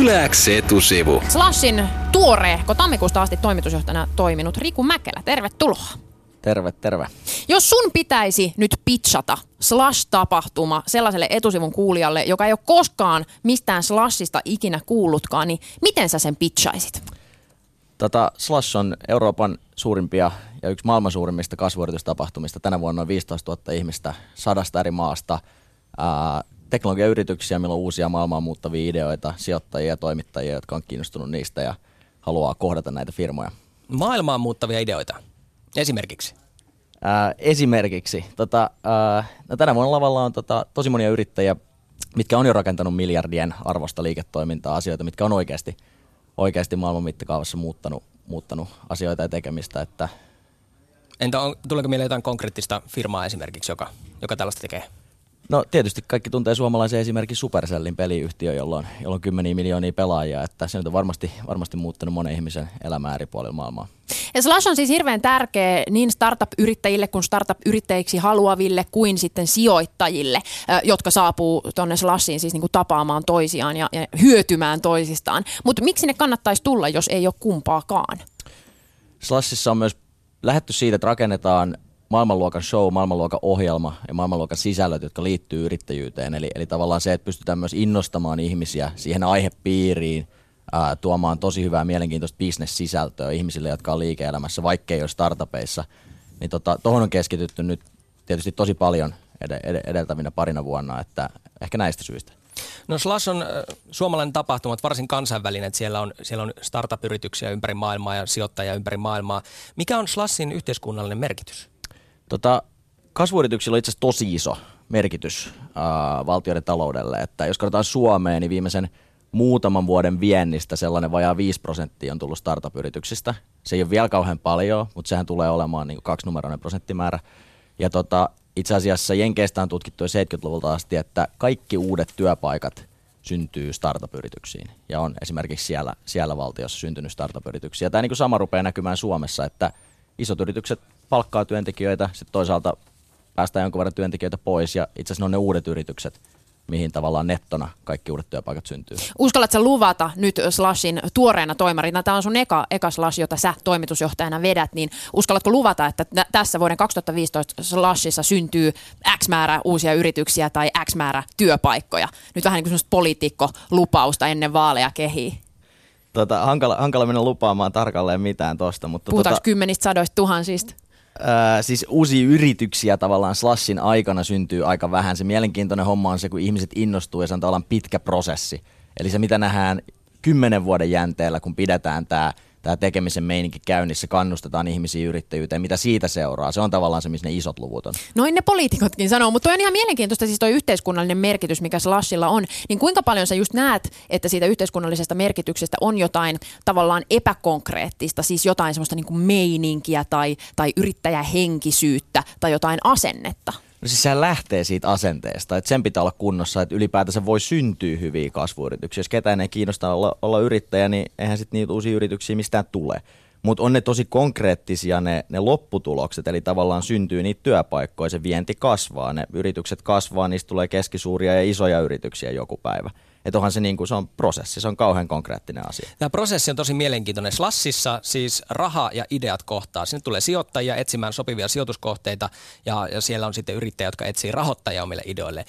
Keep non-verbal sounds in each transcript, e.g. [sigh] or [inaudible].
Yläks etusivu. Slashin tuoreehko tammikuusta asti toimitusjohtajana toiminut Riku Mäkelä. Tervetuloa. Terve, terve. Jos sun pitäisi nyt pitchata Slash-tapahtuma sellaiselle etusivun kuulijalle, joka ei ole koskaan mistään Slashista ikinä kuullutkaan, niin miten sä sen pitchaisit? Tota, Slash on Euroopan suurimpia ja yksi maailman suurimmista kasvuyritystapahtumista. Tänä vuonna noin 15 000 ihmistä sadasta eri maasta. Ää, teknologiayrityksiä, millä on uusia maailmaa muuttavia ideoita, sijoittajia ja toimittajia, jotka on kiinnostunut niistä ja haluaa kohdata näitä firmoja. Maailmaan muuttavia ideoita. Esimerkiksi. Ää, esimerkiksi, tota, ää, no tänä vuonna lavalla on tota, tosi monia yrittäjiä, mitkä on jo rakentanut miljardien arvosta liiketoimintaa, asioita, mitkä on oikeasti, oikeasti maailman mittakaavassa muuttanut, muuttanut asioita ja tekemistä. Että Entä on, tuleeko mieleen jotain konkreettista firmaa esimerkiksi, joka, joka tällaista tekee? No tietysti kaikki tuntee suomalaisen esimerkiksi Supercellin peliyhtiö, jolla on, jolla on kymmeniä miljoonia pelaajia, että se nyt on varmasti, varmasti muuttanut monen ihmisen elämää eri puolilla maailmaa. Ja Slash on siis hirveän tärkeä niin startup-yrittäjille kuin startup-yrittäjiksi haluaville kuin sitten sijoittajille, jotka saapuu tuonne Slashiin siis niin kuin tapaamaan toisiaan ja, ja hyötymään toisistaan. Mutta miksi ne kannattaisi tulla, jos ei ole kumpaakaan? Slashissa on myös lähetty siitä, että rakennetaan maailmanluokan show, maailmanluokan ohjelma ja maailmanluokan sisällöt, jotka liittyy yrittäjyyteen. Eli, eli tavallaan se, että pystytään myös innostamaan ihmisiä siihen aihepiiriin, ää, tuomaan tosi hyvää mielenkiintoista bisnessisältöä ihmisille, jotka on liike-elämässä, vaikkei ole startupeissa. Niin tota, on keskitytty nyt tietysti tosi paljon ed- ed- edeltävinä parina vuonna, että ehkä näistä syistä. No Slash on suomalainen tapahtuma, varsin kansainvälinen, että siellä on, siellä on startup-yrityksiä ympäri maailmaa ja sijoittajia ympäri maailmaa. Mikä on Slashin yhteiskunnallinen merkitys? Tota, kasvuyrityksillä on itse asiassa tosi iso merkitys äh, valtioiden taloudelle. Että jos katsotaan Suomeen, niin viimeisen muutaman vuoden viennistä sellainen vajaa 5 prosenttia on tullut startup-yrityksistä. Se ei ole vielä kauhean paljon, mutta sehän tulee olemaan niin kaksinumeroinen prosenttimäärä. Ja tota, itse asiassa Jenkeistä on tutkittu jo 70-luvulta asti, että kaikki uudet työpaikat syntyy startup-yrityksiin. Ja on esimerkiksi siellä, siellä valtiossa syntynyt startup-yrityksiä. Tämä niin kuin sama rupeaa näkymään Suomessa, että isot yritykset palkkaa työntekijöitä, sitten toisaalta päästään jonkun verran työntekijöitä pois ja itse asiassa ne on ne uudet yritykset, mihin tavallaan nettona kaikki uudet työpaikat syntyy. Uskallatko luvata nyt Slashin tuoreena toimarina, tämä on sun eka, eka Slash, jota sä toimitusjohtajana vedät, niin uskallatko luvata, että tässä vuoden 2015 Slashissa syntyy X määrä uusia yrityksiä tai X määrä työpaikkoja? Nyt vähän niin kuin poliitikko lupausta ennen vaaleja kehii. Tota, hankala, hankala mennä lupaamaan tarkalleen mitään tosta. Mutta Puhutaanko tota, kymmenistä sadoista tuhansista? Ää, siis uusia yrityksiä tavallaan Slashin aikana syntyy aika vähän. Se mielenkiintoinen homma on se, kun ihmiset innostuu ja se on tavallaan pitkä prosessi. Eli se, mitä nähdään kymmenen vuoden jänteellä, kun pidetään tämä tämä tekemisen meininki käynnissä, kannustetaan ihmisiä yrittäjyyteen, mitä siitä seuraa. Se on tavallaan se, missä ne isot luvut on. Noin ne poliitikotkin sanoo, mutta toi on ihan mielenkiintoista siis toi yhteiskunnallinen merkitys, mikä Slashilla on. Niin kuinka paljon sä just näet, että siitä yhteiskunnallisesta merkityksestä on jotain tavallaan epäkonkreettista, siis jotain semmoista niin kuin meininkiä tai, tai yrittäjähenkisyyttä tai jotain asennetta? No siis sehän lähtee siitä asenteesta, että sen pitää olla kunnossa, että ylipäätänsä voi syntyä hyviä kasvuyrityksiä. Jos ketään ei kiinnosta olla, olla yrittäjä, niin eihän sitten niitä uusia yrityksiä mistään tule. Mutta on ne tosi konkreettisia ne, ne lopputulokset, eli tavallaan syntyy niitä työpaikkoja, se vienti kasvaa, ne yritykset kasvaa, niistä tulee keskisuuria ja isoja yrityksiä joku päivä. Että onhan se, niin kuin, se on prosessi, se on kauhean konkreettinen asia. Tämä prosessi on tosi mielenkiintoinen. Slassissa siis raha ja ideat kohtaa. Sinne tulee sijoittajia etsimään sopivia sijoituskohteita ja, ja siellä on sitten yrittäjä, jotka etsii rahoittajia omille ideoille.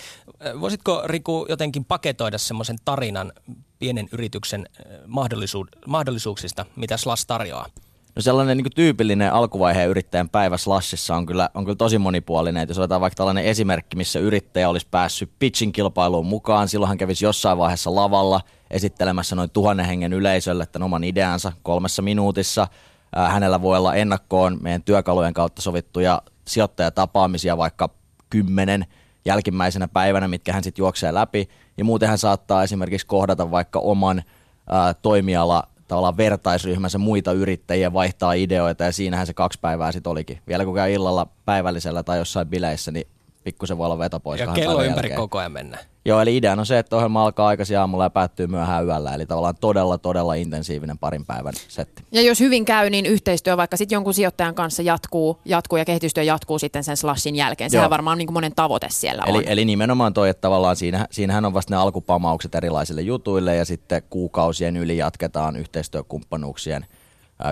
Voisitko Riku jotenkin paketoida semmoisen tarinan pienen yrityksen mahdollisu- mahdollisuuksista, mitä Slash tarjoaa? No sellainen niin tyypillinen alkuvaiheen yrittäjän päivä Slashissa on kyllä, on kyllä tosi monipuolinen. Et jos otetaan vaikka tällainen esimerkki, missä yrittäjä olisi päässyt pitching kilpailuun mukaan, silloin hän kävisi jossain vaiheessa lavalla esittelemässä noin tuhannen hengen yleisölle tämän oman ideansa kolmessa minuutissa. Hänellä voi olla ennakkoon meidän työkalujen kautta sovittuja sijoittajatapaamisia vaikka kymmenen jälkimmäisenä päivänä, mitkä hän sitten juoksee läpi. Ja muuten hän saattaa esimerkiksi kohdata vaikka oman ää, toimiala tavallaan vertaisryhmänsä muita yrittäjiä, vaihtaa ideoita ja siinähän se kaksi päivää sitten olikin. Vielä kun käy illalla päivällisellä tai jossain bileissä, niin pikkusen voi olla veto pois. Ja kello ympäri jälkeen. koko ajan mennä. Joo, eli idea on se, että ohjelma alkaa aikaisin aamulla ja päättyy myöhään yöllä, eli tavallaan todella, todella intensiivinen parin päivän setti. Ja jos hyvin käy, niin yhteistyö vaikka sitten jonkun sijoittajan kanssa jatkuu, jatkuu ja kehitystyö jatkuu sitten sen slashin jälkeen. Sehän Joo. varmaan niin kuin monen tavoite siellä on. Eli, eli nimenomaan toi, että tavallaan siinä, siinähän on vasta ne alkupamaukset erilaisille jutuille ja sitten kuukausien yli jatketaan yhteistyökumppanuuksien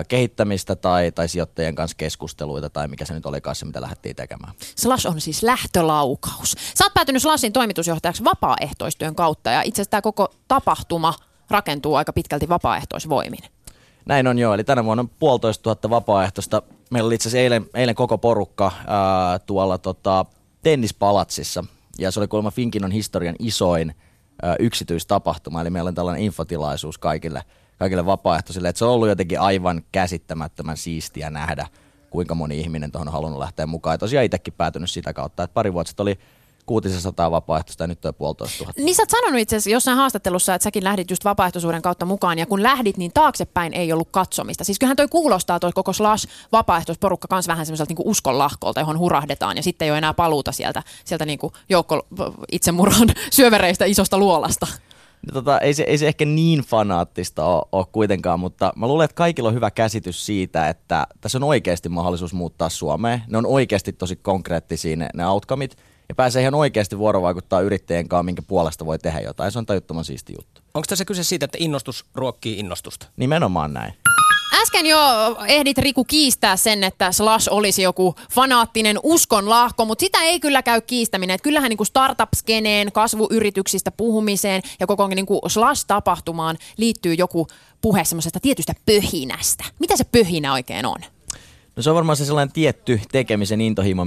kehittämistä tai, tai sijoittajien kanssa keskusteluita tai mikä se nyt olikaan se, mitä lähdettiin tekemään. Slash on siis lähtölaukaus. Sä oot päätynyt Slashin toimitusjohtajaksi vapaaehtoistyön kautta ja itse asiassa tämä koko tapahtuma rakentuu aika pitkälti vapaaehtoisvoimin. Näin on joo, eli tänä vuonna on puolitoista tuhatta vapaaehtoista. Meillä oli itse asiassa eilen, eilen koko porukka ää, tuolla tota, tennispalatsissa ja se oli kuulemma Finkinon historian isoin ää, yksityistapahtuma, eli meillä on tällainen infotilaisuus kaikille, kaikille vapaaehtoisille. Et se on ollut jotenkin aivan käsittämättömän siistiä nähdä, kuinka moni ihminen tuohon on halunnut lähteä mukaan. Ja tosiaan itsekin päätynyt sitä kautta, että pari vuotta sitten oli 600 vapaaehtoista ja nyt on puolitoista tuhatta. Niin sä oot sanonut itse asiassa jossain haastattelussa, että säkin lähdit just vapaaehtoisuuden kautta mukaan, ja kun lähdit, niin taaksepäin ei ollut katsomista. Siis kyllähän toi kuulostaa toi koko slash vapaaehtoisporukka kans vähän semmoiselta niin uskonlahkolta, johon hurahdetaan, ja sitten ei ole enää paluuta sieltä, sieltä niin joukko itsemurhan [laughs] syövereistä isosta luolasta. Tota, ei, se, ei se ehkä niin fanaattista ole, ole kuitenkaan, mutta mä luulen, että kaikilla on hyvä käsitys siitä, että tässä on oikeasti mahdollisuus muuttaa Suomeen. Ne on oikeasti tosi konkreettisia ne, ne outcomeit, ja pääsee ihan oikeasti vuorovaikuttaa yrittäjien kanssa, minkä puolesta voi tehdä jotain. Se on tajuttoman siisti juttu. Onko tässä kyse siitä, että innostus ruokkii innostusta? Nimenomaan näin. Äsken jo ehdit Riku kiistää sen, että Slash olisi joku fanaattinen uskonlahko, mutta sitä ei kyllä käy kiistäminen. Että kyllähän niin startup-skeneen, kasvuyrityksistä puhumiseen ja koko niin Slash-tapahtumaan liittyy joku puhe semmoisesta tietystä pöhinästä. Mitä se pöhinä oikein on? No se on varmaan se sellainen tietty tekemisen intohimo,